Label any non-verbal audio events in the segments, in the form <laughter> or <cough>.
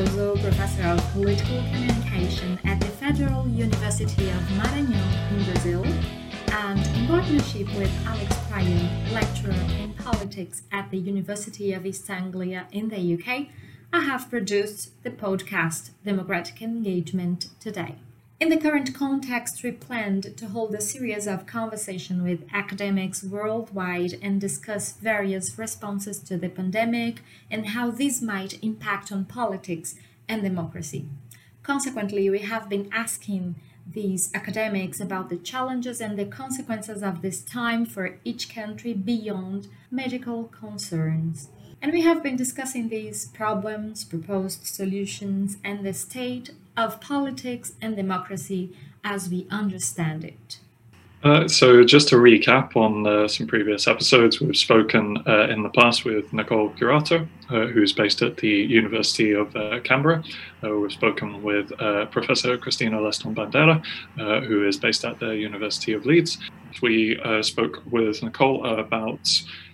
Mitozo, Professor of Political Communication at the Federal University of Maranhão in Brazil, and in partnership with Alex Pryor, lecturer in politics at the University of East Anglia in the UK, I have produced the podcast Democratic Engagement today. In the current context, we planned to hold a series of conversation with academics worldwide and discuss various responses to the pandemic and how these might impact on politics and democracy. Consequently, we have been asking these academics about the challenges and the consequences of this time for each country beyond medical concerns. And we have been discussing these problems, proposed solutions, and the state of politics and democracy as we understand it. Uh, so, just to recap on uh, some previous episodes, we've spoken uh, in the past with Nicole Curato, uh, who's based at the University of uh, Canberra. Uh, we've spoken with Professor Cristina Leston Bandeira, who is based at the University of Leeds. We spoke with Nicole about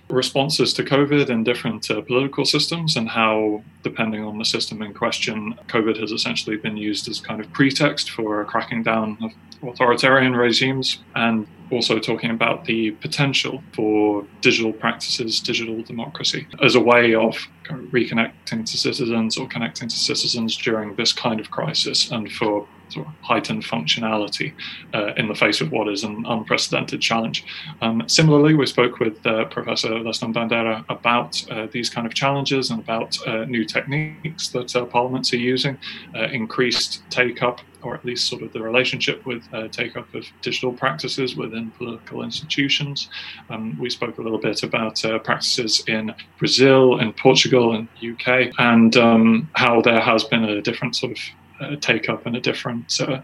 responses to COVID in different uh, political systems and how, depending on the system in question, COVID has essentially been used as kind of pretext for cracking down of authoritarian regimes and also talking about the potential for digital practices, digital democracy, as a way of reconnecting to citizens or connecting to citizens during this kind of crisis and for sort of heightened functionality uh, in the face of what is an unprecedented challenge. Um, similarly, we spoke with uh, Professor Leston Bandeira about uh, these kind of challenges and about uh, new techniques that uh, parliaments are using, uh, increased take up, or at least sort of the relationship with take up of digital practices within political institutions. Um, we spoke a little bit about practices in Brazil, in Portugal, and UK, and um, how there has been a different sort of uh, take up and a different uh,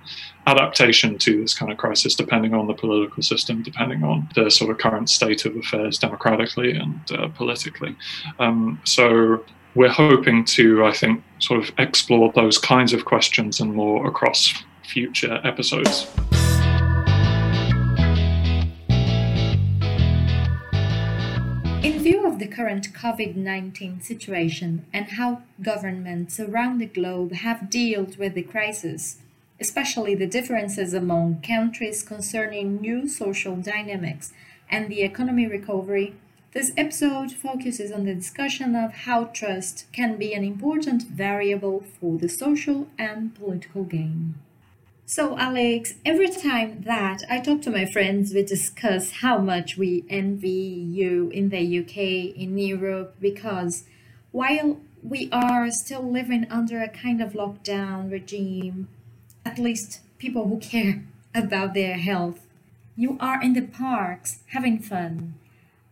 adaptation to this kind of crisis, depending on the political system, depending on the sort of current state of affairs democratically and uh, politically. Um, so we're hoping to, I think, sort of explore those kinds of questions and more across future episodes. The current COVID 19 situation and how governments around the globe have dealt with the crisis, especially the differences among countries concerning new social dynamics and the economy recovery, this episode focuses on the discussion of how trust can be an important variable for the social and political game. So, Alex, every time that I talk to my friends, we discuss how much we envy you in the UK, in Europe, because while we are still living under a kind of lockdown regime, at least people who care <laughs> about their health, you are in the parks having fun.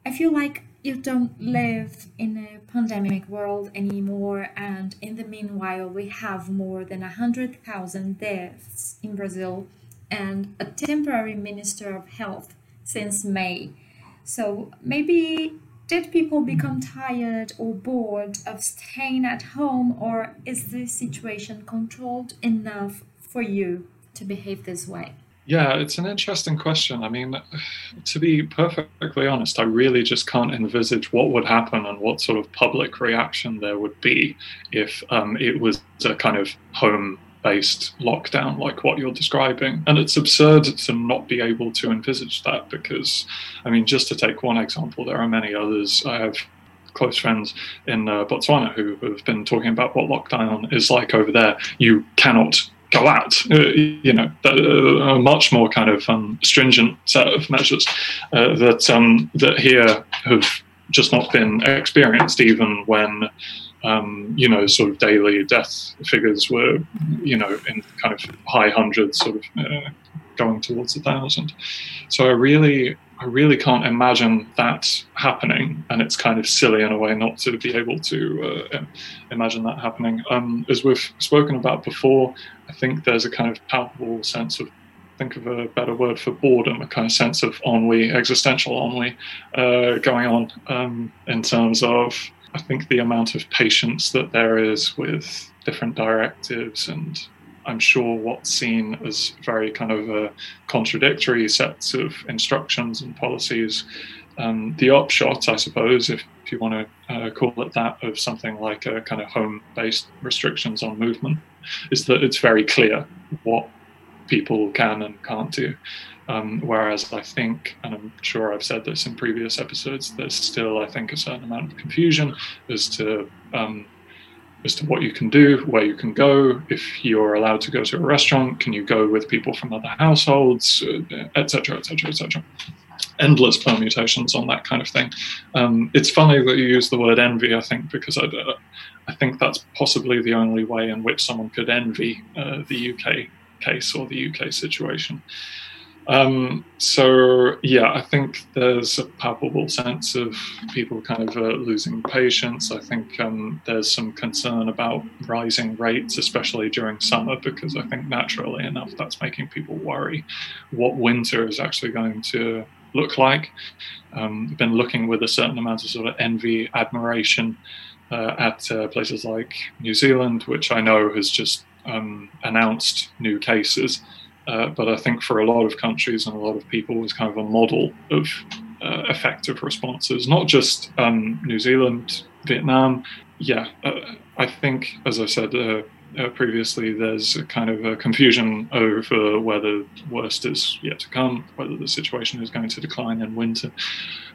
I feel like you don't live in a pandemic world anymore and in the meanwhile we have more than 100,000 deaths in Brazil and a temporary minister of health since May. So maybe did people become tired or bored of staying at home or is the situation controlled enough for you to behave this way? Yeah, it's an interesting question. I mean, to be perfectly honest, I really just can't envisage what would happen and what sort of public reaction there would be if um, it was a kind of home based lockdown like what you're describing. And it's absurd to not be able to envisage that because, I mean, just to take one example, there are many others. I have close friends in uh, Botswana who have been talking about what lockdown is like over there. You cannot go out, uh, you know, a much more kind of um, stringent set of measures uh, that um, that here have just not been experienced, even when um, you know, sort of daily death figures were, you know, in kind of high hundreds, sort of uh, going towards a thousand. So I really I really can't imagine that happening, and it's kind of silly in a way not to be able to uh, imagine that happening. Um, as we've spoken about before, I think there's a kind of palpable sense of, think of a better word for boredom, a kind of sense of ennui, existential ennui, uh, going on um, in terms of, I think, the amount of patience that there is with different directives and I'm sure what's seen as very kind of a contradictory sets of instructions and policies Um, the upshot, I suppose, if, if you want to uh, call it that, of something like a kind of home-based restrictions on movement, is that it's very clear what people can and can't do. Um, whereas I think, and I'm sure I've said this in previous episodes, there's still, I think, a certain amount of confusion as to um, as to what you can do, where you can go, if you're allowed to go to a restaurant, can you go with people from other households, etc., etc., etc. Endless permutations on that kind of thing. Um, it's funny that you use the word envy. I think because I, uh, I think that's possibly the only way in which someone could envy uh, the UK case or the UK situation. Um, so yeah, I think there's a palpable sense of people kind of uh, losing patience. I think um, there's some concern about rising rates, especially during summer, because I think naturally enough that's making people worry what winter is actually going to look like. Um, been looking with a certain amount of sort of envy, admiration uh, at uh, places like New Zealand, which I know has just um, announced new cases. Uh, but I think for a lot of countries and a lot of people was kind of a model of uh, effective responses, not just um, New Zealand, Vietnam. Yeah, uh, I think, as I said uh, uh, previously, there's a kind of a confusion over whether worst is yet to come, whether the situation is going to decline in winter.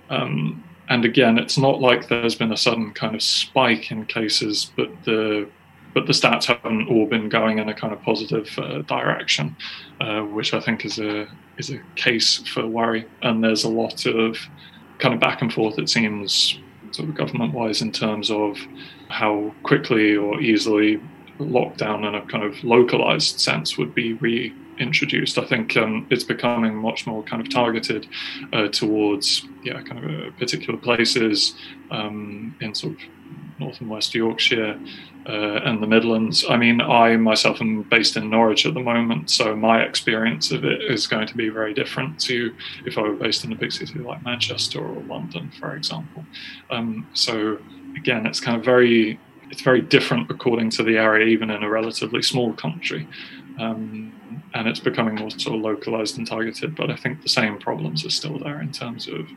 Um, and again, it's not like there's been a sudden kind of spike in cases, but the but the stats haven't all been going in a kind of positive uh, direction, uh, which I think is a is a case for worry. And there's a lot of kind of back and forth. It seems sort of government wise in terms of how quickly or easily lockdown in a kind of localized sense would be reintroduced. I think um, it's becoming much more kind of targeted uh, towards yeah kind of uh, particular places um, in sort of North and West Yorkshire uh, and the Midlands. I mean, I myself am based in Norwich at the moment, so my experience of it is going to be very different to if I were based in a big city like Manchester or London, for example. Um, so again, it's kind of very it's very different according to the area, even in a relatively small country. Um, and it's becoming more sort of localized and targeted, but I think the same problems are still there in terms of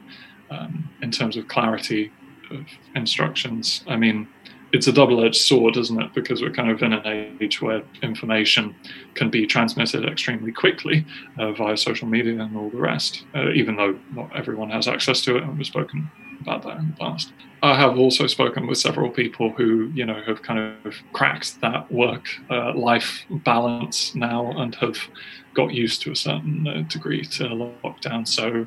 um, in terms of clarity of instructions. I mean, it's a double-edged sword, isn't it? Because we're kind of in an age where information can be transmitted extremely quickly uh, via social media and all the rest, uh, even though not everyone has access to it, and we've spoken about that in the past. I have also spoken with several people who, you know, have kind of cracked that work-life uh, balance now and have got used to a certain uh, degree to lockdown. So,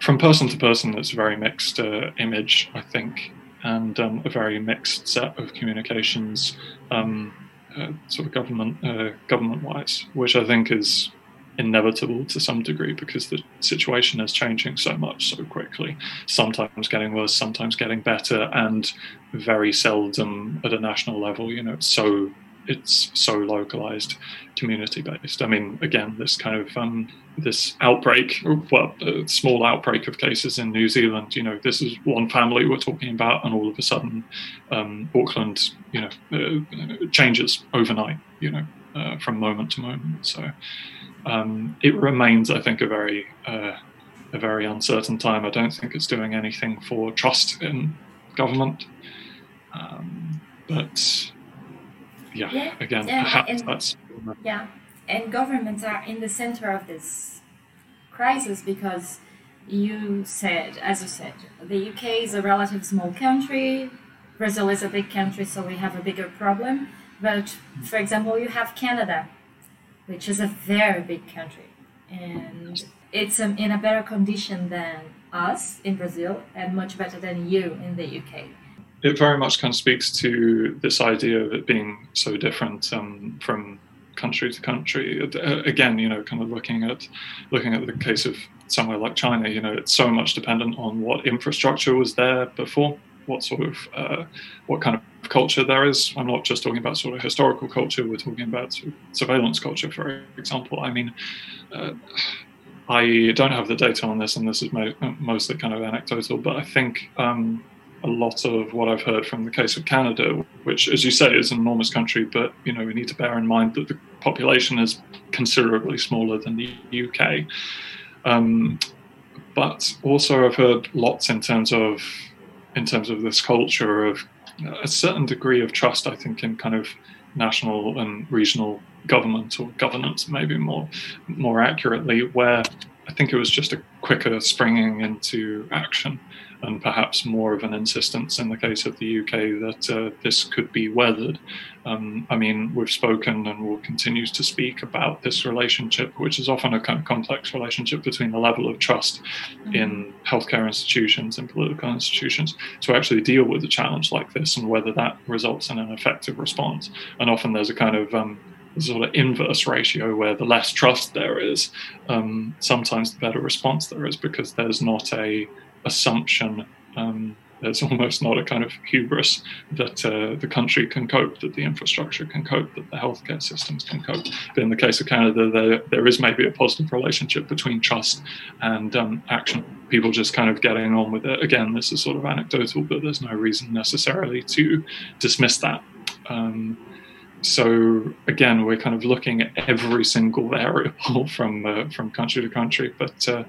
from person to person, it's a very mixed uh, image, I think and um, a very mixed set of communications, um, uh, sort of government uh, government wise, which I think is inevitable to some degree because the situation is changing so much so quickly. Sometimes getting worse, sometimes getting better, and very seldom at a national level. You know, it's so it's so localized, community based. I mean, again, this kind of um, this outbreak, well, a small outbreak of cases in New Zealand. You know, this is one family we're talking about, and all of a sudden, um, Auckland, you know, uh, changes overnight. You know, uh, from moment to moment. So um, it remains, I think, a very uh, a very uncertain time. I don't think it's doing anything for trust in government. Um, but yeah, yeah again, perhaps and, that's yeah, and governments are in the center of this crisis because you said, as you said, the UK is a relatively small country. Brazil is a big country, so we have a bigger problem. But for example, you have Canada, which is a very big country, and it's um, in a better condition than us in Brazil, and much better than you in the UK it very much kind of speaks to this idea of it being so different um, from country to country. Uh, again, you know, kind of looking at looking at the case of somewhere like China, you know, it's so much dependent on what infrastructure was there before, what sort of uh, what kind of culture there is. I'm not just talking about sort of historical culture. We're talking about surveillance culture, for example. I mean. Uh, I don't have the data on this, and this is mostly kind of anecdotal, but I think um, a lot of what I've heard from the case of Canada, which, as you say, is an enormous country, but you know we need to bear in mind that the population is considerably smaller than the UK. Um, but also I've heard lots in terms of in terms of this culture of a certain degree of trust. I think in kind of national and regional government or governance, maybe more more accurately, where I think it was just a quicker springing into action and perhaps more of an insistence in the case of the UK that uh, this could be weathered. Um, I mean, we've spoken and will continue to speak about this relationship, which is often a kind of complex relationship between the level of trust mm-hmm. in healthcare institutions and political institutions to actually deal with a challenge like this and whether that results in an effective response. And often there's a kind of um, sort of inverse ratio where the less trust there is, um, sometimes the better response there is because there's not a assumption. Um, there's <laughs> almost not a kind of hubris that uh, the country can cope, that the infrastructure can cope, that the healthcare systems can cope. But in the case of Canada, there, there is maybe a positive relationship between trust and um, action. People just kind of getting on with it. Again, this is sort of anecdotal, but there's no reason necessarily to dismiss that. Um, so again, we're kind of looking at every single <laughs> variable from uh, from country to country. But uh,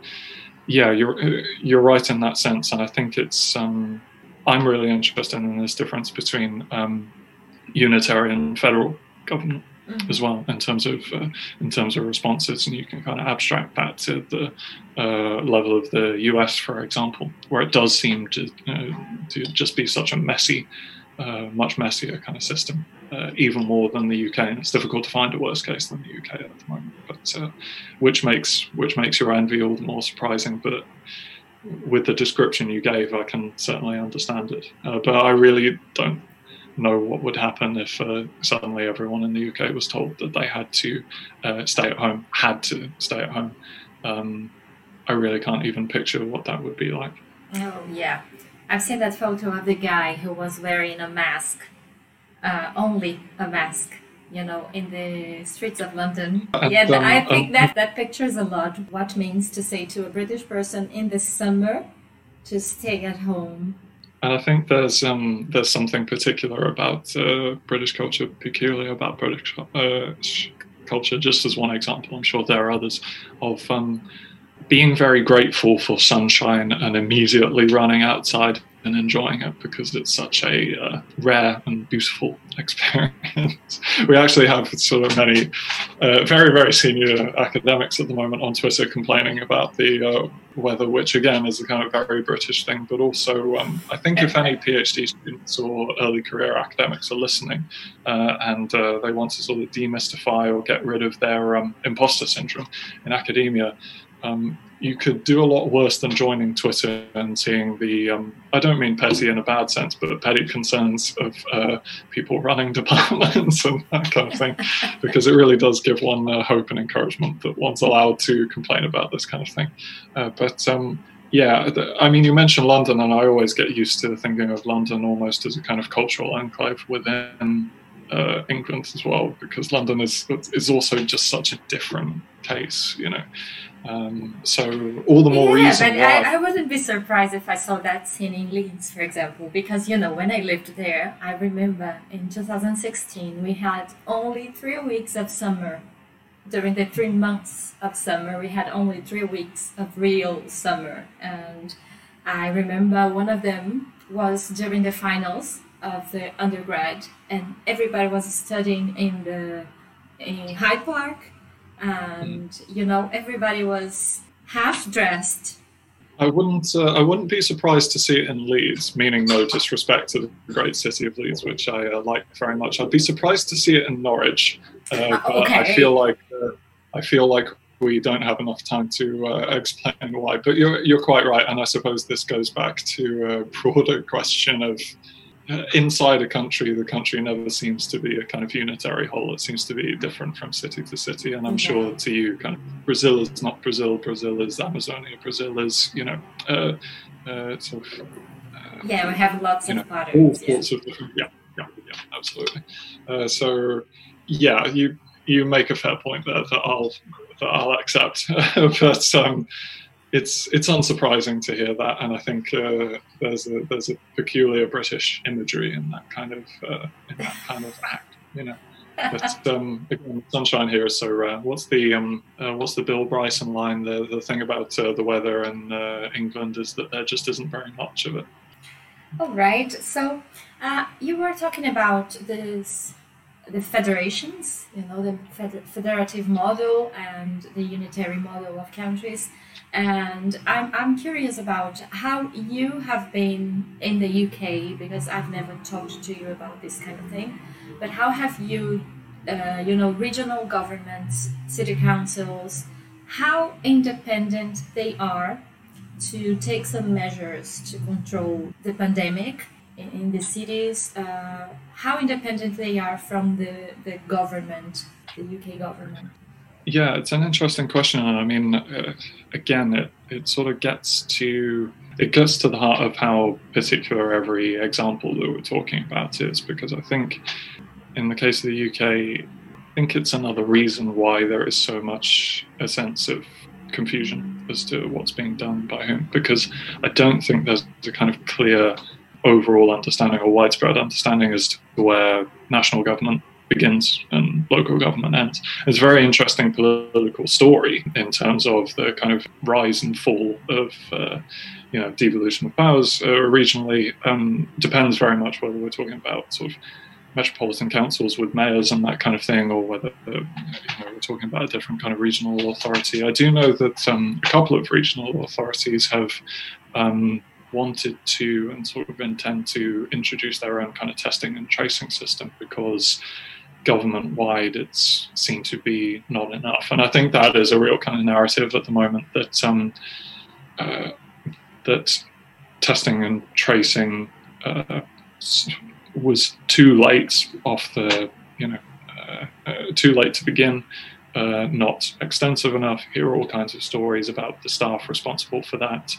yeah, you're you're right in that sense, and I think it's um, I'm really interested in this difference between um, unitary and federal government mm-hmm. as well in terms of uh, in terms of responses, and you can kind of abstract that to the uh, level of the U.S., for example, where it does seem to to just be such a messy, uh, much messier kind of system uh, even more than the UK, and it's difficult to find a worse case than the UK at the moment. But uh, which makes which makes your envy all the more surprising. But with the description you gave, I can certainly understand it. Uh, but I really don't know what would happen if uh, suddenly everyone in the UK was told that they had to stay at home, had to stay at home. Um, I really can't even picture what that would be like. Oh yeah, I've seen that photo of the guy who was wearing a mask uh, only a mask you know, in the streets of London. Yeah, um, I think um, that that pictures a lot what means to say to a British person in the summer to stay at home. And I think there's um, there's something particular about uh, British culture, peculiar about British uh, culture. Just as one example, I'm sure there are others of um, being very grateful for sunshine and immediately running outside and enjoying it because it's such a uh, rare and beautiful <laughs> experience. we actually have sort of many uh, very, very senior academics at the moment on Twitter complaining about the uh, weather, which again is a kind of very British thing, but also um, I think if any PhD students or early career academics are listening uh, and uh, they want to sort of demystify or get rid of their um, imposter syndrome in academia, um, you could do a lot worse than joining Twitter and seeing the, um, I don't mean petty in a bad sense, but petty concerns of uh, people running <laughs> departments and that kind of thing, <laughs> because it really does give one uh, hope and encouragement that one's allowed to complain about this kind of thing. Uh, but um, yeah, I mean, you mentioned London, and I always get used to thinking of London almost as a kind of cultural enclave within uh, England as well, because London is is also just such a different case, you know. Um, so all the more yeah, reason. but why... I, I, wouldn't be surprised if I saw that scene in Leeds, for example, because you know when I lived there, I remember in 2016 we had only three weeks of summer. During the three months of summer, we had only three weeks of real summer, and I remember one of them was during the finals of the undergrad, and everybody was studying in the in Hyde Park and you know everybody was half dressed. I wouldn't. Uh, I wouldn't be surprised to see it in Leeds. Meaning, no disrespect to the great city of Leeds, which I uh, like very much. I'd be surprised to see it in Norwich, uh, uh but okay. I feel like uh, I feel like we don't have enough time to uh, explain why. But you're you're quite right, and I suppose this goes back to a broader <laughs> question of inside a country, the country never seems to be a kind of unitary whole. It seems to be different from city to city. And I'm sure to you, kind of Brazil is not Brazil. Brazil is Amazonia. Brazil is, you know, uh, uh, sort of. Uh, yeah, we have lots of know, All sorts yeah. of different. Yeah, yeah, yeah, absolutely. Uh, so, yeah, you you make a fair point there that I'll that I'll accept, <laughs> but. Um, it's it's unsurprising to hear that, and I think uh, there's a there's a peculiar British imagery in that kind of uh, in that kind of act, you know. but <laughs> um, again, sunshine here is so rare. What's the um, uh, what's the Bill Bryson line? The the thing about uh, the weather in uh, England is that there just isn't very much of it. All right. So uh, you were talking about this the federations, you know, the fed- federative model and the unitary model of countries. And I'm, I'm curious about how you have been in the UK because I've never talked to you about this kind of thing. But how have you, uh, you know, regional governments, city councils, how independent they are to take some measures to control the pandemic in, in the cities, uh, how independent they are from the, the government, the UK government? Yeah, it's an interesting question. I mean, uh, again, it, it sort of gets to it gets to the heart of how particular every example that we're talking about is, because I think in the case of the UK, I think it's another reason why there is so much a sense of confusion as to what's being done by whom, because I don't think there's a kind of clear overall understanding or widespread understanding as to where national government begins and local government ends. It's a very interesting political story in terms of the kind of rise and fall of, uh, you know, devolution of powers uh, regionally. Um, depends very much whether we're talking about sort of metropolitan councils with mayors and that kind of thing, or whether uh, you know, we're talking about a different kind of regional authority. I do know that um, a couple of regional authorities have. Um, wanted to and sort of intend to introduce their own kind of testing and tracing system because government wide it's seen to be not enough. And I think that is a real kind of narrative at the moment that um, uh, that testing and tracing uh, was too late off the you know uh, uh too late to begin. Uh, not extensive enough. Here are all kinds of stories about the staff responsible for that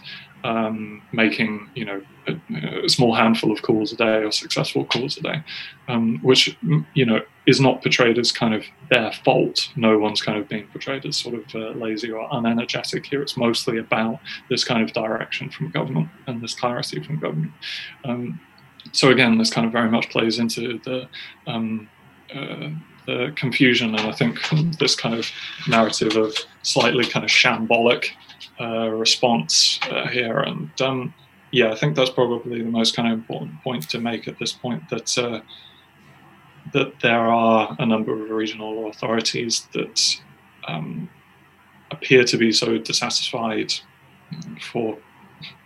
um, making you know a, a, small handful of calls a day or successful calls a day, um, which you know is not portrayed as kind of their fault. No one's kind of being portrayed as sort of uh, lazy or unenergetic here. It's mostly about this kind of direction from government and this clarity from government. Um, so again, this kind of very much plays into the um, the confusion and I think this kind of narrative of slightly kind of shambolic uh, response uh, here. And um, yeah, I think that's probably the most kind of important point to make at this point that uh, that there are a number of regional authorities that um, appear to be so dissatisfied for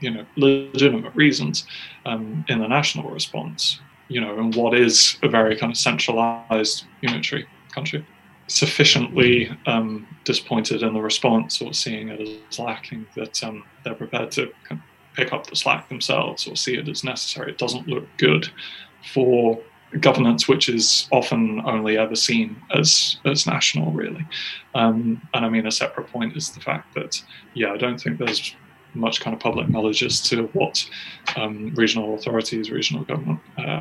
you know legitimate reasons um, in the national response you know and what is a very kind of centralized unitary country sufficiently um, disappointed in the response or seeing it as lacking that um, they're prepared to pick up the slack themselves or see it as necessary. It doesn't look good for governance, which is often only ever seen as as national, really. Um, and I mean, a separate point is the fact that, yeah, I don't think there's much kind of public knowledge as to what um, regional authorities, regional government uh,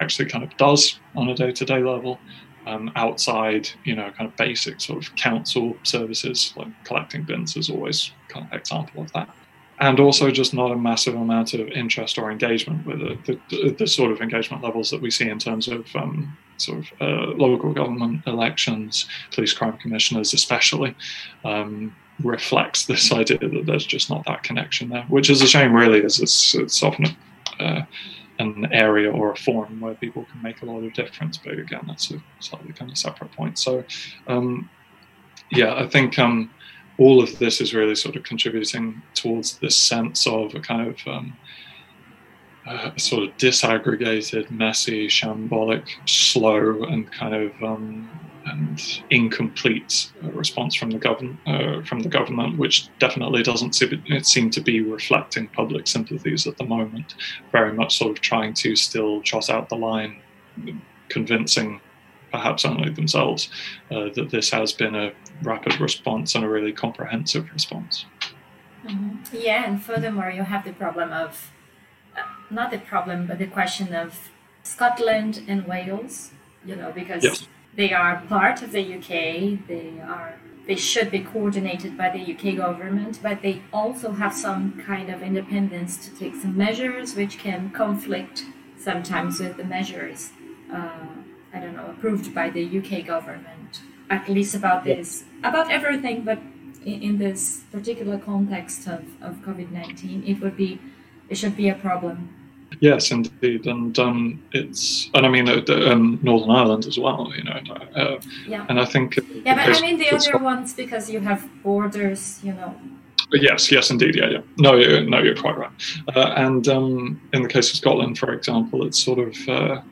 actually kind of does on a day-to-day level um, outside, you know, kind of basic sort of council services, like collecting bins is always kind of example of that. And also just not a massive amount of interest or engagement with. The, the, the sort of engagement levels that we see in terms of um, sort of uh, local government elections, police crime commissioners especially, um, reflects this idea that there's just not that connection there, which is a shame really, as it's, it's often uh, an area or a forum where people can make a lot of difference. But again, that's a slightly kind of separate point. So, um, yeah, I think um, all of this is really sort of contributing towards this sense of a kind of um, sort of disaggregated, messy, shambolic, slow, and kind of um, and incomplete uh, response from the government uh, from the government, which definitely doesn't seem to be reflecting public sympathies at the moment. Very much sort of trying to still trot out the line, convincing perhaps only themselves uh, that this has been a rapid response and a really comprehensive response. Mm-hmm. Yeah, and furthermore, you have the problem of uh, not the problem, but the question of Scotland and Wales. You know, because. Yes they are part of the UK. They are they should be coordinated by the UK government, but they also have some kind of independence to take some measures which can conflict sometimes with the measures uh, I don't know, approved by the UK government, at least about this, about everything, but in, in this particular context of, of COVID 19, it would be, it should be a problem. Yes, indeed, and um, it's, and I mean, uh, um, Northern Ireland as well, you know. Uh, yeah. And I think. Yeah, but I mean the other ones because you have borders, you know. Yes, yes, indeed, yeah, yeah. No, no, you're quite right. Uh, and um, in the case of Scotland, for example, it's sort of uh,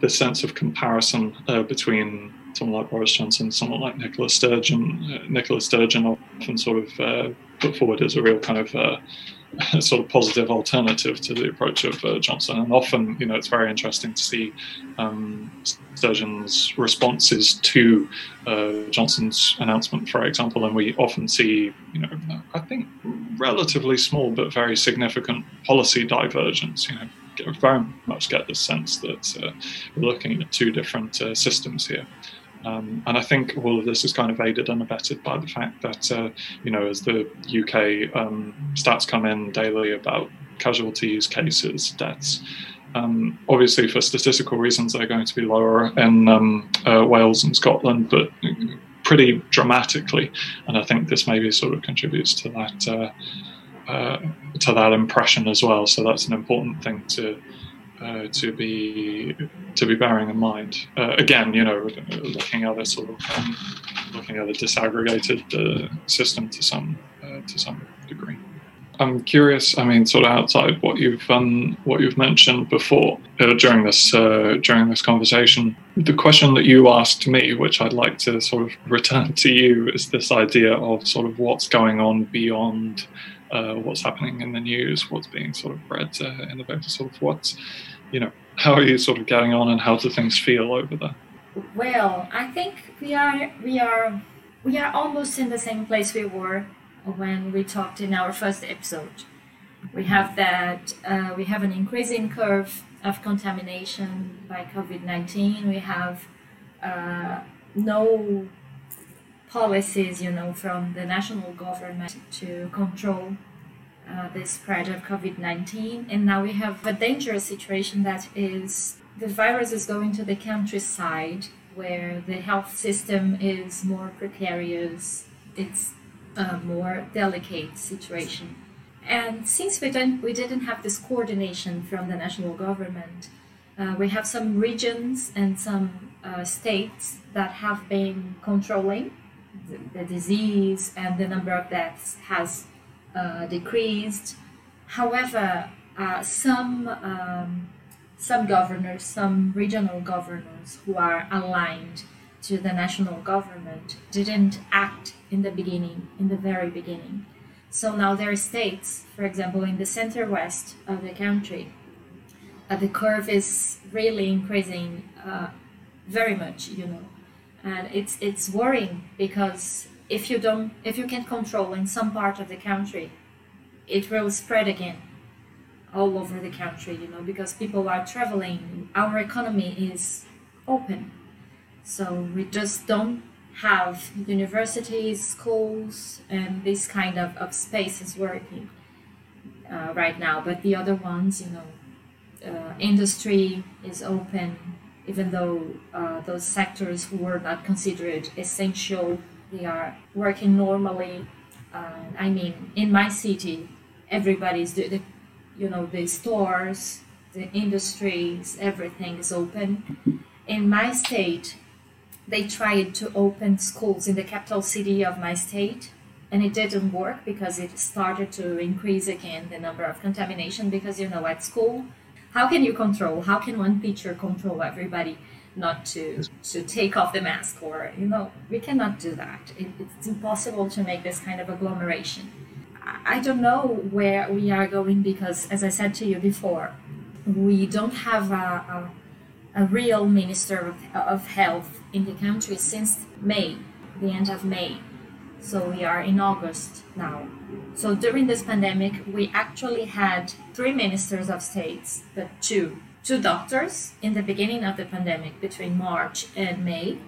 this sense of comparison uh, between someone like Boris Johnson, someone like Nicola Sturgeon. Uh, Nicola Sturgeon often sort of uh, put forward as a real kind of uh, <laughs> sort of positive alternative to the approach of uh, Johnson. And often, you know, it's very interesting to see um, Sturgeon's responses to uh, Johnson's announcement, for example. And we often see, you know, I think relatively small but very significant policy divergence. You know, very much get the sense that uh, we're looking at two different uh, systems here. Um, and I think all of this is kind of aided and abetted by the fact that, uh, you know, as the UK um, stats come in daily about casualties, cases, deaths, um, obviously for statistical reasons they're going to be lower in um, uh, Wales and Scotland, but pretty dramatically. And I think this maybe sort of contributes to that. Uh, uh to that impression as well, so that's an important thing to uh, to be to be bearing in mind. Uh, again, you know, looking at a sort of um, looking at a disaggregated uh, system to some uh, to some degree. I'm curious. I mean, sort of outside what you've um, what you've mentioned before uh, during this during this conversation, the question that you asked me, which I'd like to sort of return to you, is this idea of sort of what's going on beyond uh, what's happening in the news, what's being sort of read uh, in the paper, sort of what's, you know, how are you sort of getting on and how do things feel over there? Well, I think we are we are we are almost in the same place we were when we talked in our first episode. We have that uh, we have an increasing curve of contamination by COVID nineteen. We have uh, no policies, you know, from the national government to control uh, the spread of COVID 19. And now we have a dangerous situation that is the virus is going to the countryside where the health system is more precarious, it's a more delicate situation. And since we, don't, we didn't have this coordination from the national government, uh, we have some regions and some uh, states that have been controlling the, disease and the number of deaths has uh, decreased. However, uh, some um, some governors, some regional governors who are aligned to the national government didn't act in the beginning, in the very beginning. So now there are states, for example, in the center west of the country, uh, the curve is really increasing uh, very much, you know and it's it's worrying because if you don't if you can control in some part of the country it will spread again all over the country you know because people are traveling. Our economy is open. So we just don't have universities schools and this kind of, of spaces working uh, right now. But the other ones you know uh, industry is open even though uh, those sectors were not considered essential, they are working normally. Uh, I mean, in my city, everybody's the, the, you know, the stores, the industries, everything is open. In my state, they tried to open schools in the capital city of my state, and it didn't work because it started to increase again the number of contamination. Because you know, at school, how can you control? How can one teacher control everybody not to to take off the mask? Or you know, we cannot do that. It, it's impossible to make this kind of agglomeration. I, don't know where we are going because, as I said to you before, we don't have a, a, a real minister of, of health in the country since May, the end of May. So we are in August now. So during this pandemic, we actually had three ministers of states, but two. Two doctors in the beginning of the pandemic between March and May,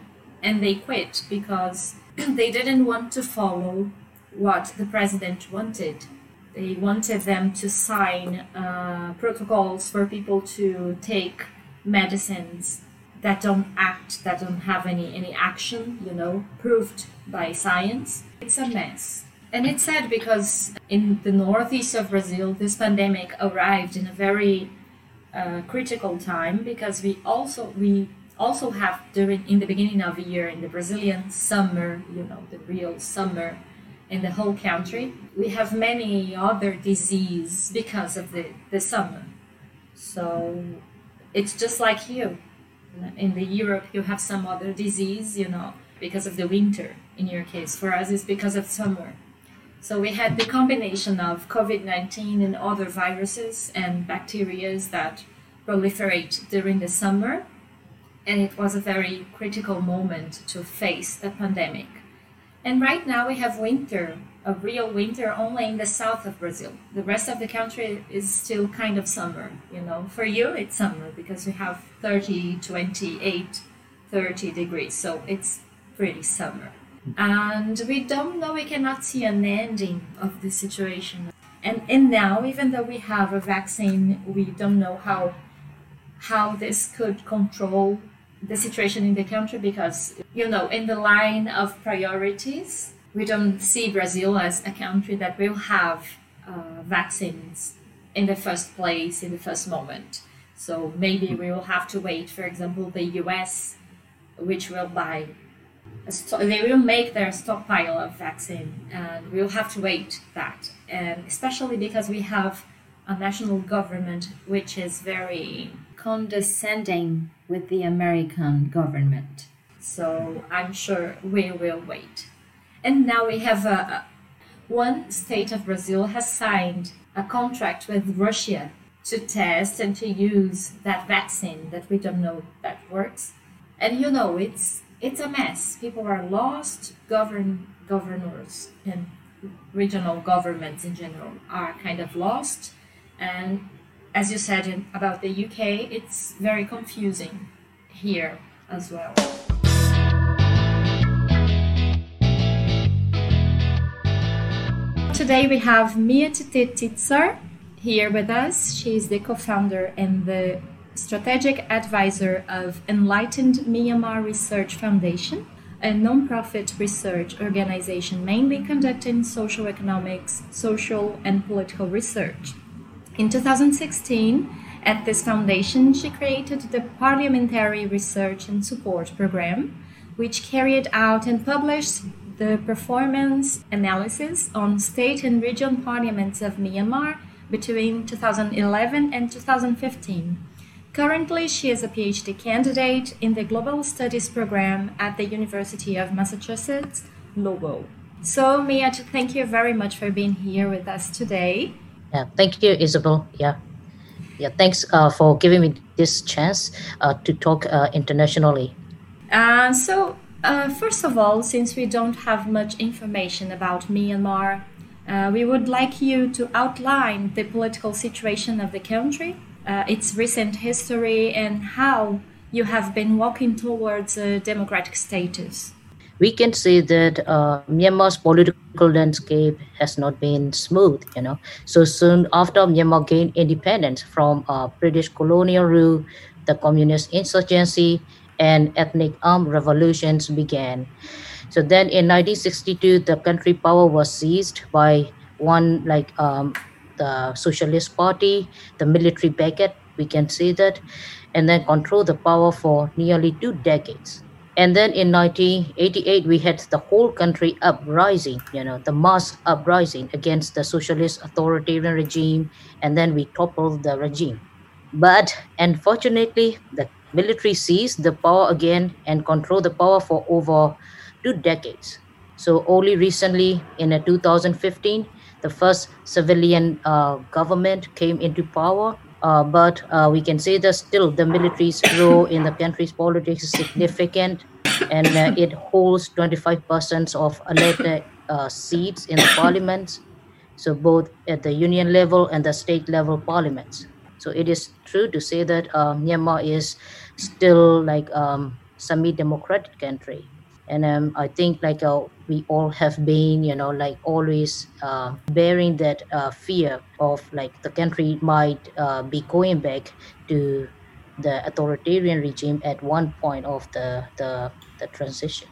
and they quit because <clears throat> they didn't want to follow what the president wanted. They wanted them to sign uh, protocols for people to take medicines that don't act, that don't have any, any action, you know, proved by science. It's a mess. And it's sad because in the northeast of Brazil, this pandemic arrived in a very uh, critical time because we also we also have during in the beginning of the year in the Brazilian summer, you know, the real summer in the whole country, we have many other diseases because of the, the summer. So it's just like you. In the Europe, you have some other disease, you know, because of the winter. In your case, for us, it's because of summer. So we had the combination of COVID 19 and other viruses and bacteria that proliferate during the summer. And it was a very critical moment to face the pandemic. And right now we have winter, a real winter only in the south of Brazil. The rest of the country is still kind of summer, you know. For you, it's summer because we have 30, 28, 30 degrees. So it's pretty summer. And we don't know, we cannot see an ending of the situation. And, and now, even though we have a vaccine, we don't know how how this could control the situation in the country because, you know, in the line of priorities, we don't see Brazil as a country that will have uh, vaccines in the first place, in the first moment. So maybe we will have to wait, for example, the US, which will buy, they will make their stockpile of vaccine, and we'll have to wait that. And especially because we have a national government which is very condescending with the American government. So I'm sure we will wait. And now we have a, one state of Brazil has signed a contract with Russia to test and to use that vaccine that we don't know that works. And you know, it's it's a mess. People are lost. Govern governors and regional governments in general are kind of lost, and as you said in, about the UK, it's very confusing here as well. Today we have Mia Thitsar here with us. She is the co-founder and the strategic advisor of Enlightened Myanmar Research Foundation, a non-profit research organization mainly conducting social economics, social and political research. In 2016, at this foundation, she created the Parliamentary Research and Support Program, which carried out and published the performance analysis on state and region parliaments of Myanmar between 2011 and 2015. Currently, she is a PhD candidate in the Global Studies program at the University of Massachusetts, Lowell. So, Mia, thank you very much for being here with us today. Yeah, thank you, Isabel. Yeah, yeah. Thanks uh, for giving me this chance uh, to talk uh, internationally. Uh, so, uh, first of all, since we don't have much information about Myanmar, uh, we would like you to outline the political situation of the country, its recent history, and how you have been walking towards a democratic status we can say that uh, Myanmar's political landscape has not been smooth, you know. So soon after Myanmar gained independence from uh, British colonial rule, the communist insurgency and ethnic armed revolutions began. So then in 1962, the country power was seized by one like um, the Socialist Party, the military backed, we can say that, and then control the power for nearly two decades and then in 1988 we had the whole country uprising you know the mass uprising against the socialist authoritarian regime and then we toppled the regime. But unfortunately the military seized the power again and controlled the power for over two decades. So only recently in 2015 the first civilian uh, government came into power uh, but uh, we can say that still the military's role in the country's politics is significant, and uh, it holds 25% of elected uh, seats in the parliaments, so both at the union level and the state level parliaments. So it is true to say that uh, Myanmar is still like um, semi-democratic country and um, i think like uh, we all have been you know like always uh, bearing that uh, fear of like the country might uh, be going back to the authoritarian regime at one point of the the, the transition.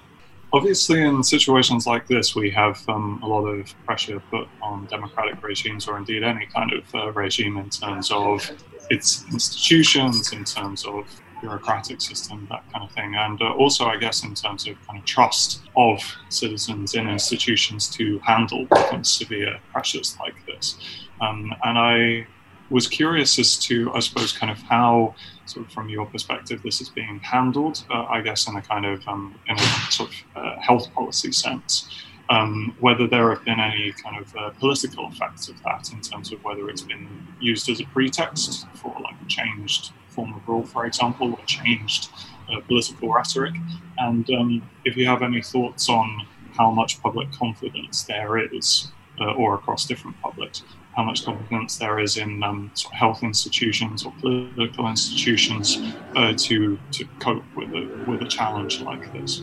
Obviously, in situations like this, we have um, a lot of pressure put on democratic regimes, or indeed any kind of uh, regime, in terms of its institutions, in terms of bureaucratic system, that kind of thing. And uh, also, I guess, in terms of kind of trust of citizens in institutions to handle severe pressures like this. Um, and I was curious as to, I suppose, kind of how, sort of from your perspective, this is being handled. Uh, I guess in a kind of um, in a sort of uh, health policy sense. Um, whether there have been any kind of uh, political effects of that in terms of whether it's been used as a pretext for like a changed form of rule, for example, or changed uh, political rhetoric. And um, if you have any thoughts on how much public confidence there is, uh, or across different publics, how much confidence there is in um, sort of health institutions or political institutions uh, to to cope with a with a challenge like this.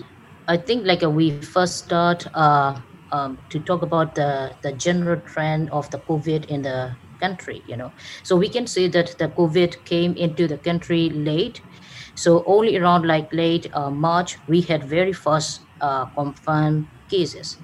I think like uh, we first start uh, um, to talk about the the general trend of the COVID in the country. You know, so we can say that the COVID came into the country late. So only around like late uh, March we had very first uh, confirmed cases,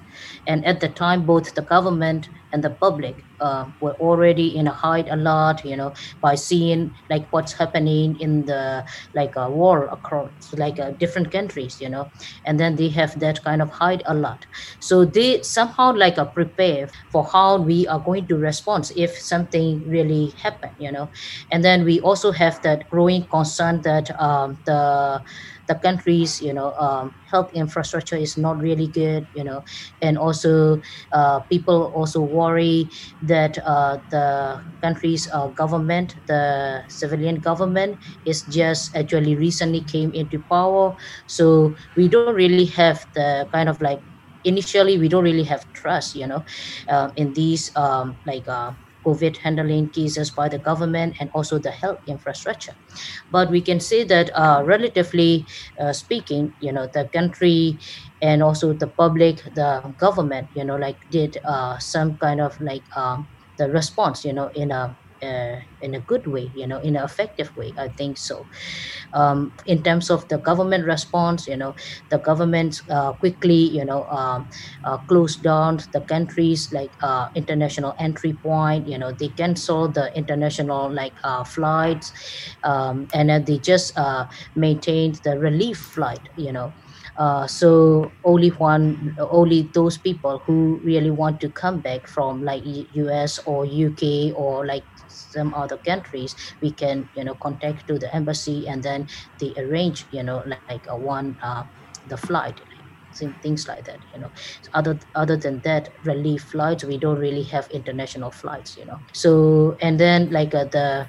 and at the time both the government and the public uh, were already in a high alert you know by seeing like what's happening in the like a war across like uh, different countries you know and then they have that kind of hide a lot. so they somehow like uh, prepare for how we are going to respond if something really happen you know and then we also have that growing concern that um, the the country's you know um, health infrastructure is not really good you know and also uh, people also worry that uh, the country's uh, government the civilian government is just actually recently came into power. So we don't really have the kind of like initially we don't really have trust you know uh, in these um, like uh, COVID handling cases by the government and also the health infrastructure. But we can say that, uh, relatively uh, speaking, you know, the country and also the public, the government, you know, like did uh, some kind of like um, the response, you know, in a uh, in a good way, you know, in an effective way. I think so. Um, in terms of the government response, you know, the government uh, quickly, you know, um, uh, closed down the countries like uh, international entry point. You know, they cancel the international like uh, flights, um, and then they just maintained the relief flight. You know. Uh, so only one only those people who really want to come back from like us or uk or like some other countries we can you know contact to the embassy and then they arrange you know like a one uh, the flight things like that you know. So other other than that relief flights we don't really have international flights you know. So and then like uh, the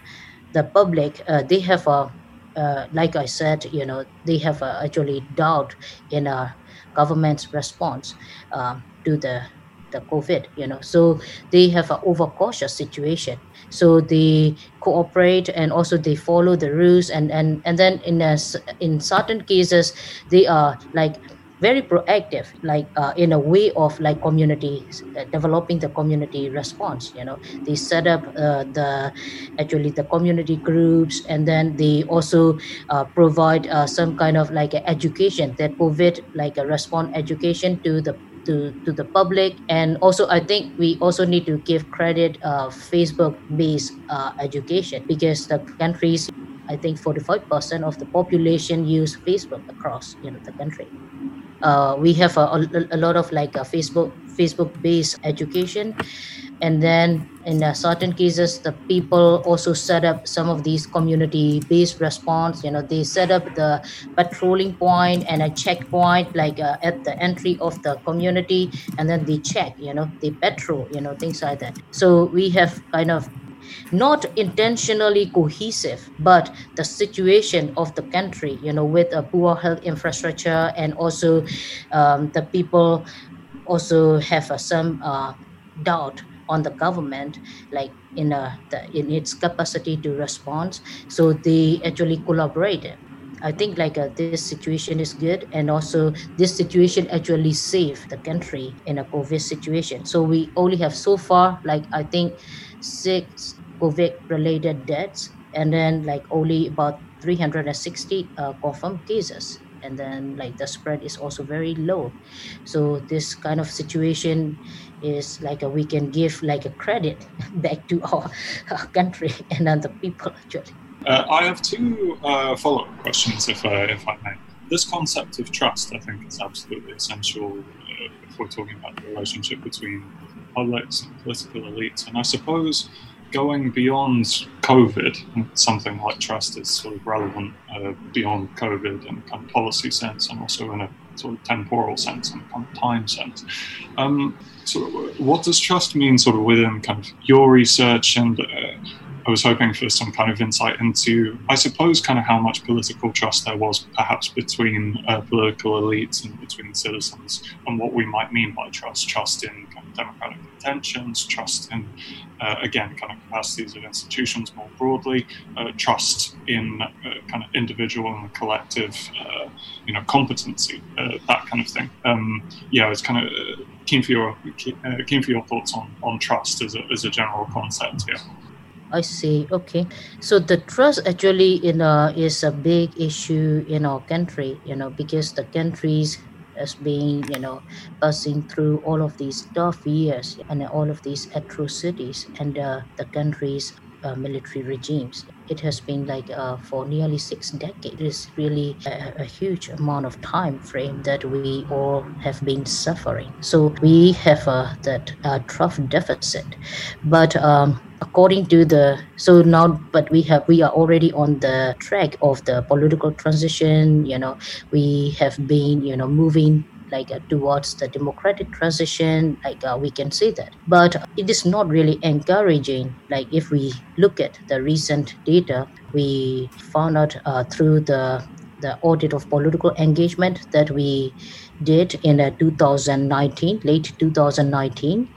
the public uh, they have a uh, like i said you know they have uh, actually doubt in our government's response uh, to the the covid you know. So they have an overcautious situation so they cooperate and also they follow the rules and and and then in a, in certain cases they are like very proactive like uh, in a way of like community uh, developing the community response you know. They set up uh, the actually the community groups and then they also uh, provide uh, some kind of like education that covid like a response education to the to, to the public. And also, I think we also need to give credit uh, Facebook-based uh, education because the countries, I think 45% of the population use Facebook across you know the country. Uh, we have a, a, a lot of like a Facebook Facebook based education. And then in uh, certain cases the people also set up some of these community based response. You know they set up the patrolling point and a checkpoint like uh, at the entry of the community and then they check you know they patrol you know things like that. So we have kind of not intentionally cohesive but the situation of the country you know with a poor health infrastructure and also um, the people also have uh, some uh, doubt on the government like in a the, in its capacity to respond. So they actually collaborated i think like uh, this situation is good and also this situation actually saved the country in a covid situation. So we only have so far like i think six covid related deaths and then like only about 360 uh, confirmed cases and then like the spread is also very low. So this kind of situation is like a, we can give like a credit <laughs> back to our, our country <laughs> and other people actually. Uh, i have two uh, follow-up questions if, uh, if i may. This concept of trust i think is absolutely essential uh, if we're talking about the relationship between publics and political elites. And i suppose going beyond COVID, something like trust is sort of relevant uh, beyond COVID in a kind of policy sense and also in a sort of temporal sense and kind of time sense. Um, so, what does trust mean, sort of within kind of your research? And uh, I was hoping for some kind of insight into, I suppose, kind of how much political trust there was, perhaps between uh, political elites and between citizens, and what we might mean by trust. Trust in kind of democratic intentions, trust in uh, again, kind of capacities of institutions more broadly, uh, trust in uh, kind of individual and collective, uh, you know, competency, uh, that kind of thing. Um, yeah, it's kind of keen for your keen for your thoughts on, on trust as a, as a general concept here. I see. Okay, so the trust actually, you know, is a big issue in our country. You know, because the countries has been, you know passing through all of these tough years and all of these atrocities and uh, the country's uh, military regimes it has been like uh, for nearly six decades. It is really a, a, huge amount of time frame that we all have been suffering. So we have uh, that uh, trust deficit, but um, according to the so now but we have we are already on the track of the political transition you know we have been you know moving like uh, towards the democratic transition like uh, we can say that. But it is not really encouraging like if we look at the recent data we found out uh, through the the audit of political engagement that we did in uh, 2019 late 2019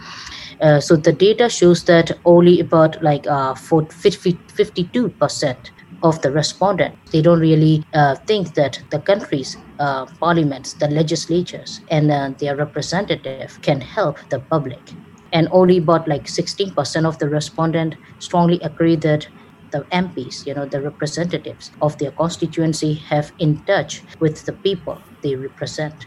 uh, so the data shows that only about like uh, for 50, 52% of the respondent they don't really uh, think that the country's uh, parliaments the legislatures and uh, their representative can help the public and only about like 16% of the respondent strongly agree that the MPs, you know, the representatives of their constituency have in touch with the people they represent.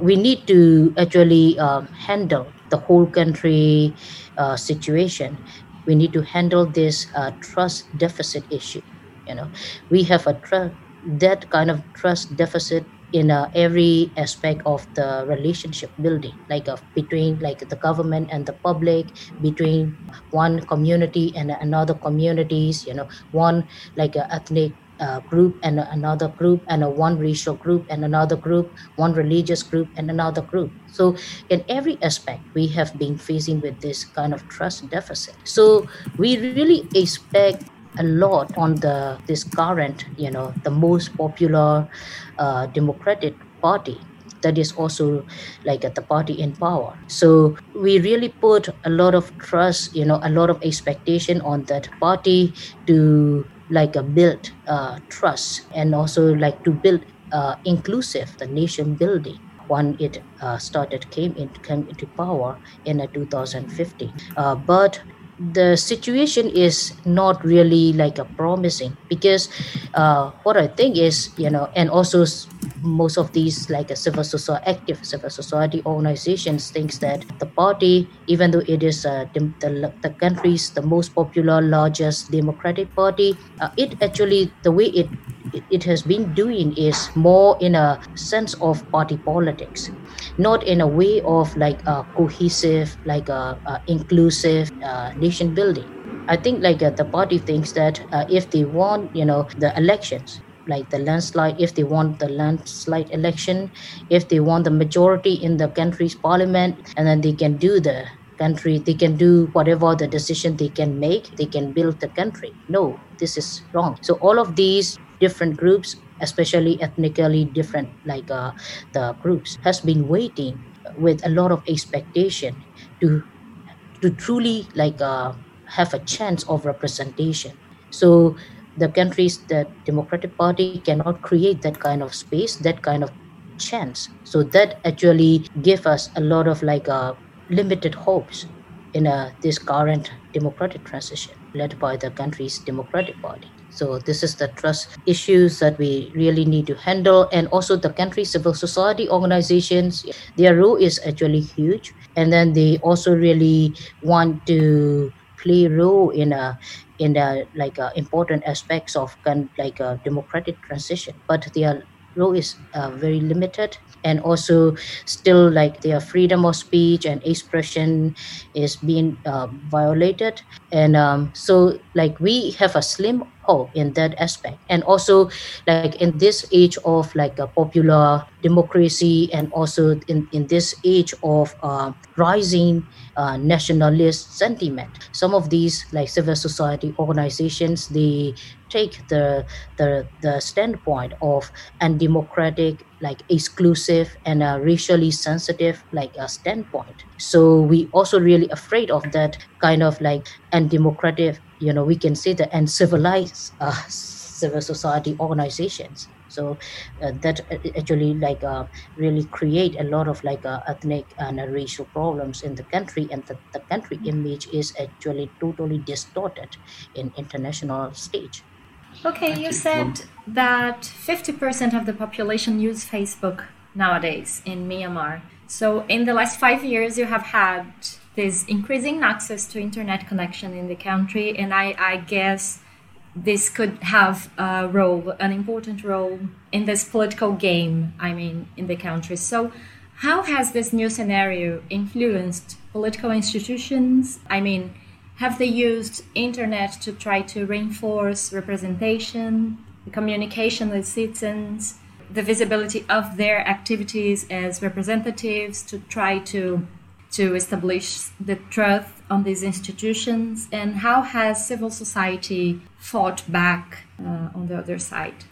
We need to actually um, handle the whole country uh, situation. We need to handle this uh, trust deficit issue. You know, we have a tr- that kind of trust deficit in uh, every aspect of the relationship building like uh, between like the government and the public between one community and another communities you know one like uh, ethnic uh, group and another group and one racial group and another group one religious group and another group. So in every aspect we have been facing with this kind of trust deficit. So we really expect a lot on the this current you know the most popular uh, democratic party that is also like the party in power. So we really put a lot of trust you know a lot of expectation on that party to like a build uh, trust and also like to build uh, inclusive the nation building when it uh, started came in came into power in uh, 2015 uh, but the situation is not really like a promising because uh, what I think is you know and also most of these like a civil society active civil society organizations thinks that the party even though it is uh, the, the, the country's the most popular largest democratic party uh, it actually the way it it has been doing is more in a sense of party politics not in a way of like a cohesive like a, a inclusive uh, nation building. I think like uh, the party thinks that uh, if they want you know the elections like the landslide if they want the landslide election if they want the majority in the country's parliament and then they can do the country they can do whatever the decision they can make they can build the country. No this is wrong. So all of these different groups especially ethnically different like uh, the groups has been waiting with a lot of expectation to to truly like uh, have a chance of representation. So the countries the democratic party cannot create that kind of space that kind of chance. So that actually give us a lot of like uh, limited hopes in uh, this current democratic transition led by the country's democratic party. So this is the trust issues that we really need to handle, and also the country civil society organizations. Their role is actually huge, and then they also really want to play role in a in the like uh, important aspects of kind like a democratic transition. But their role is uh, very limited and also still like their freedom of speech and expression is being uh, violated. And um, so like we have a slim hope in that aspect. And also like in this age of like a popular democracy and also in, in this age of uh, rising uh, nationalist sentiment. Some of these like civil society organizations they take the the, the standpoint of undemocratic like exclusive and a racially sensitive like a standpoint. So we also really afraid of that kind of like undemocratic you know we can say the uncivilized uh, civil society organizations so uh, that actually like uh, really create a lot of like uh, ethnic and racial problems in the country. And the, the country image is actually totally distorted in international stage. Okay, you said that 50% of the population use Facebook nowadays in Myanmar. So, in the last five years, you have had this increasing access to internet connection in the country, and I, I guess this could have a role, an important role in this political game, I mean, in the country. So, how has this new scenario influenced political institutions? I mean, have they used internet to try to reinforce representation, communication with citizens, the visibility of their activities as representatives to try to to establish the trust on these institutions and how has civil society fought back uh, on the other side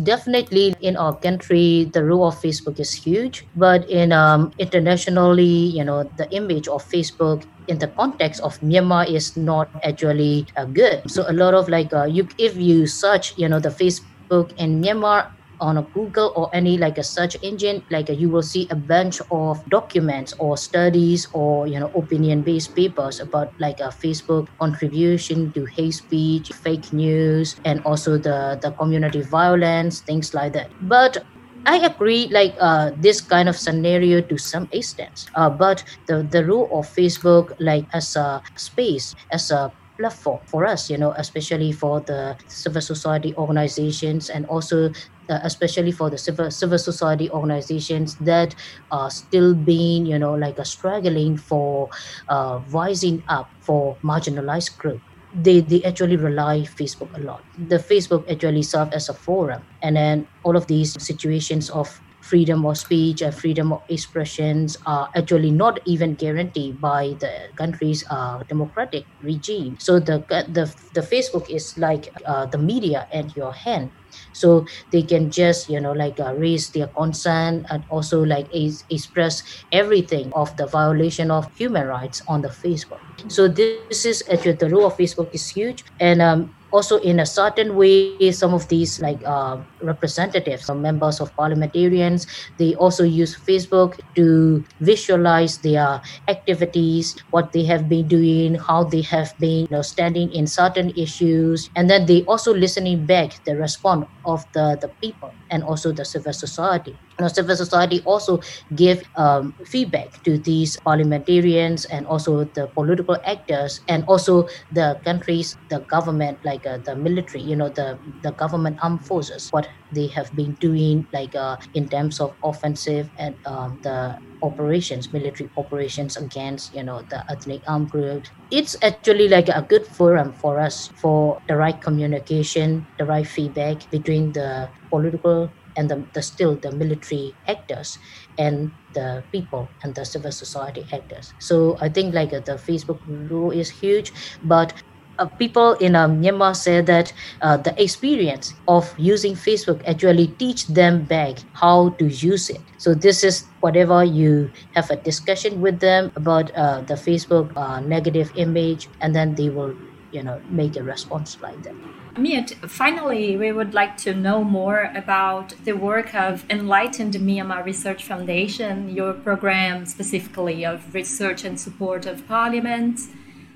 Definitely in our country, the role of Facebook is huge, but in um, internationally, you know, the image of Facebook in the context of Myanmar is not actually uh, good. So a lot of like uh, you, if you search, you know, the Facebook in Myanmar, on a Google or any like a search engine, like you will see a bunch of documents or studies or you know opinion-based papers about like a Facebook contribution to hate speech, fake news, and also the the community violence, things like that. But I agree, like uh, this kind of scenario to some extent. Uh, but the the role of Facebook, like as a space, as a platform for us, you know, especially for the civil society organizations and also uh, especially for the civil civil society organizations that are still being you know like a struggling for uh, rising up for marginalized group. They they actually rely facebook a lot. The facebook actually serve as a forum. And then all of these situations of freedom of speech and freedom of expressions are actually not even guaranteed by the country's uh, democratic regime. So the the, the facebook is like uh, the media at your hand. So they can just you know like uh, raise their concern and also like is, express everything of the violation of human rights on the facebook. So this is actually the role of facebook is huge. And um, also in a certain way some of these like uh, representatives or members of parliamentarians they also use facebook to visualize their activities what they have been doing how they have been you know, standing in certain issues. And then they also listening back the response of the, the people and also the civil society. Know, civil society also give um, feedback to these parliamentarians and also the political actors and also the countries the government like uh, the military you know the the government armed forces. What they have been doing like uh, in terms of offensive and um, the operations military operations against you know the ethnic armed groups it's actually like a good forum for us for the right communication the right feedback between the political and the, the still the military actors and the people and the civil society actors. So i think like uh, the facebook role is huge but uh, people in uh, Myanmar say that uh, the experience of using Facebook actually teach them back how to use it. So this is whatever you have a discussion with them about uh, the Facebook uh, negative image, and then they will, you know, make a response like that. Myat, finally, we would like to know more about the work of Enlightened Myanmar Research Foundation, your program specifically of research and support of parliament,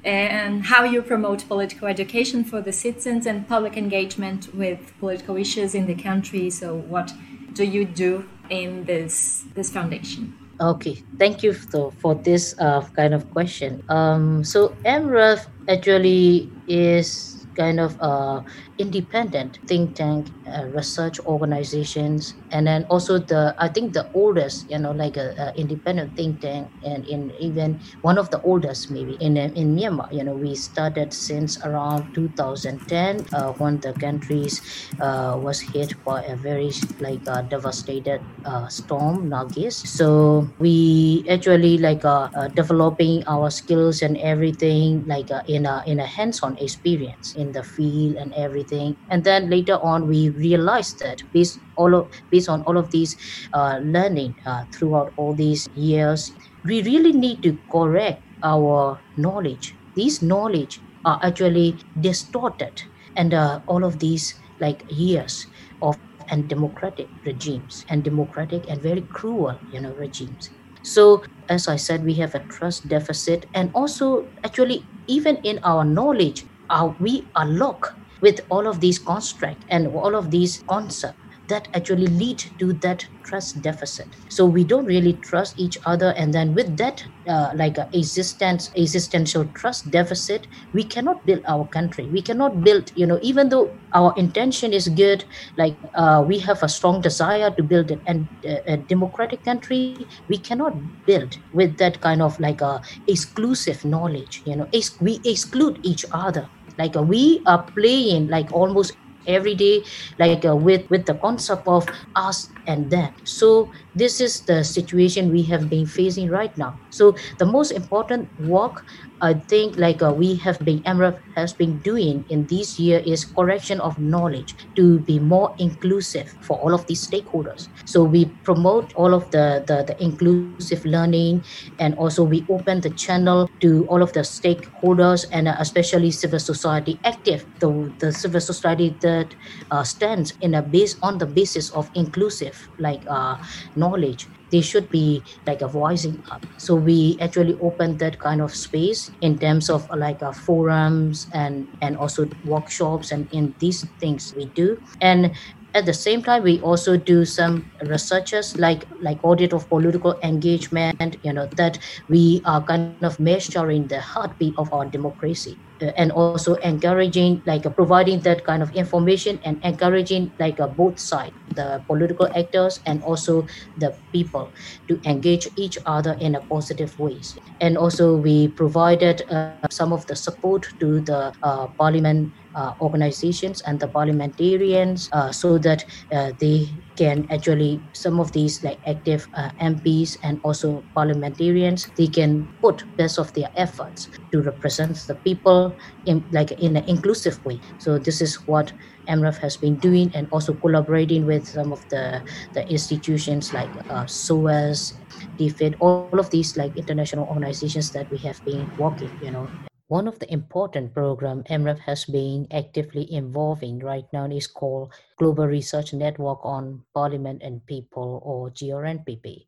and how you promote political education for the citizens and public engagement with political issues in the country. So, what do you do in this this foundation? Okay, thank you for, for this uh, kind of question. Um, so MREF actually is kind of uh, independent think tank uh, research organizations and then also the i think the oldest you know like a, a, independent think tank and in even one of the oldest maybe in in myanmar. You know we started since around 2010 uh, when the countries uh, was hit by a very like uh, devastated uh, storm Nargis so we actually like uh, developing our skills and everything like in a in a hands-on experience in the field and everything everything. And then later on we realized that based all of based on all of these uh, learning uh, throughout all these years we really need to correct our knowledge. These knowledge are actually distorted and uh, all of these like years of and democratic regimes and democratic and very cruel you know regimes. So as i said we have a trust deficit and also actually even in our knowledge uh, we are locked with all of these construct and all of these concepts that actually lead to that trust deficit. So we don't really trust each other and then with that uh, like a existence existential trust deficit we cannot build our country. We cannot build you know even though our intention is good like uh, we have a strong desire to build an, a, a democratic country we cannot build with that kind of like a exclusive knowledge you know ex- we exclude each other like uh, we are playing like almost every day like uh, with with the concept of us and them. So this is the situation we have been facing right now. So the most important work I think like uh, we have been MREF has been doing in this year is correction of knowledge to be more inclusive for all of these stakeholders. So we promote all of the, the, the inclusive learning and also we open the channel to all of the stakeholders and uh, especially civil society active, the, the civil society that uh, stands in a base on the basis of inclusive like uh, knowledge they should be like a voicing up so we actually open that kind of space in terms of like uh, forums and and also workshops and in these things we do. And at the same time we also do some researches like like audit of political engagement you know that we are kind of measuring the heartbeat of our democracy uh, and also encouraging like uh, providing that kind of information and encouraging like uh, both sides the political actors and also the people to engage each other in a positive ways. And also we provided uh, some of the support to the uh, parliament organizations and the parliamentarians uh, so that uh, they can actually some of these like active uh, MPs and also parliamentarians they can put best of their efforts to represent the people in like in an inclusive way. So this is what MREF has been doing and also collaborating with some of the the institutions like uh, SOAS DFID all of these like international organizations that we have been working you know one of the important program MREF has been actively involving right now is called Global Research Network on Parliament and People or GRNPP.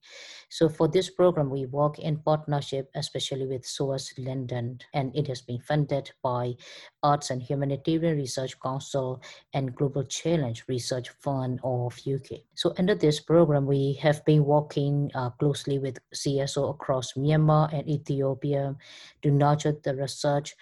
So for this program, we work in partnership, especially with SOAS London, and it has been funded by Arts and Humanitarian Research Council and Global Challenge Research Fund of UK. So under this program, we have been working uh, closely with CSO across Myanmar and Ethiopia to nurture the research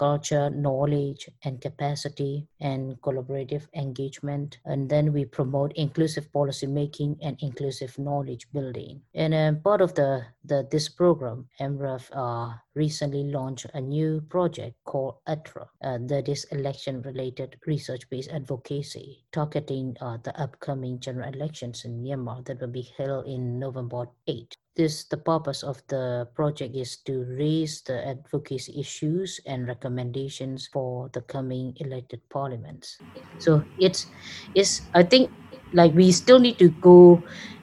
culture, knowledge, and capacity, and collaborative engagement. And then we promote inclusive policy making and inclusive knowledge building. And um, part of the, the this program, MREF uh, recently launched a new project called ETRA, uh, that is election-related research-based advocacy, targeting uh, the upcoming general elections in Myanmar that will be held in November 8 this the purpose of the project is to raise the advocacy issues and recommendations for the coming elected parliaments. So it's it's i think like we still need to go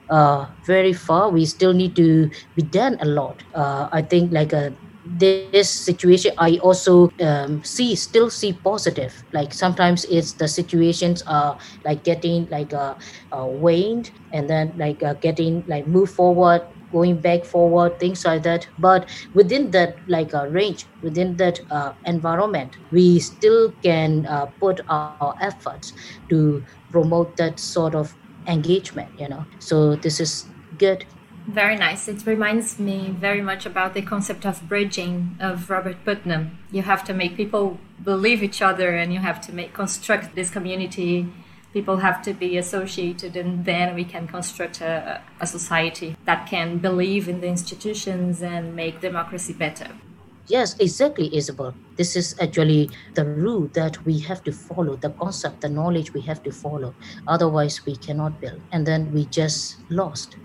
uh, very far. We still need to be done a lot. Uh, i think like a uh, this situation i also um, see still see positive. Like sometimes it's the situations are like getting like uh, uh waned and then like uh, getting like move forward going back forward things like that but within that like uh, range within that uh, environment we still can uh, put our efforts to promote that sort of engagement you know so this is good very nice. It reminds me very much about the concept of bridging of Robert Putnam. You have to make people believe each other and you have to make construct this community. People have to be associated and then we can construct a, a society that can believe in the institutions and make democracy better. Yes, exactly, Isabel. This is actually the rule that we have to follow, the concept, the knowledge we have to follow. Otherwise, we cannot build. And then we just lost.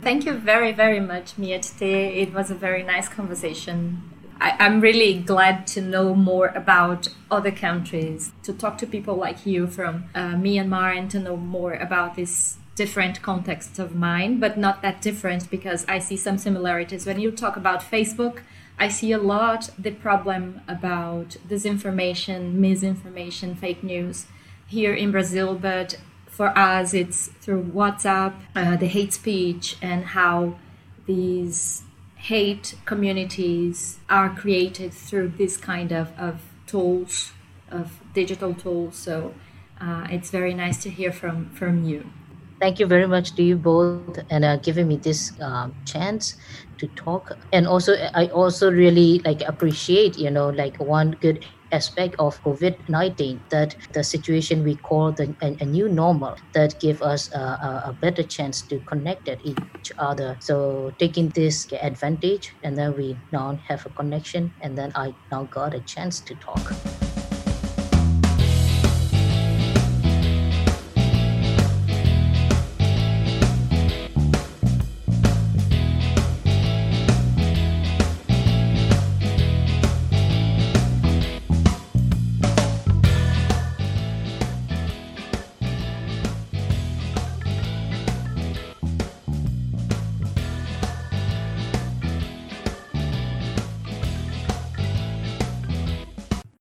Thank you very, very much, Mia. Today it was a very nice conversation. I, am really glad to know more about other countries, to talk to people like you from uh, Myanmar and to know more about this different context of mine, but not that different because I see some similarities. When you talk about Facebook, I see a lot the problem about disinformation, misinformation, fake news here in Brazil, but for us, it's through WhatsApp, uh, the hate speech, and how these hate communities are created through this kind of, of tools, of digital tools. So uh, it's very nice to hear from, from you. Thank you very much to you both and uh, giving me this um, chance to talk. And also, I also really like appreciate, you know, like one good aspect of COVID-19 that the situation we call the, a, a new normal that give us a, a, better chance to connect at each other. So taking this advantage and then we now have a connection and then I now got a chance to talk.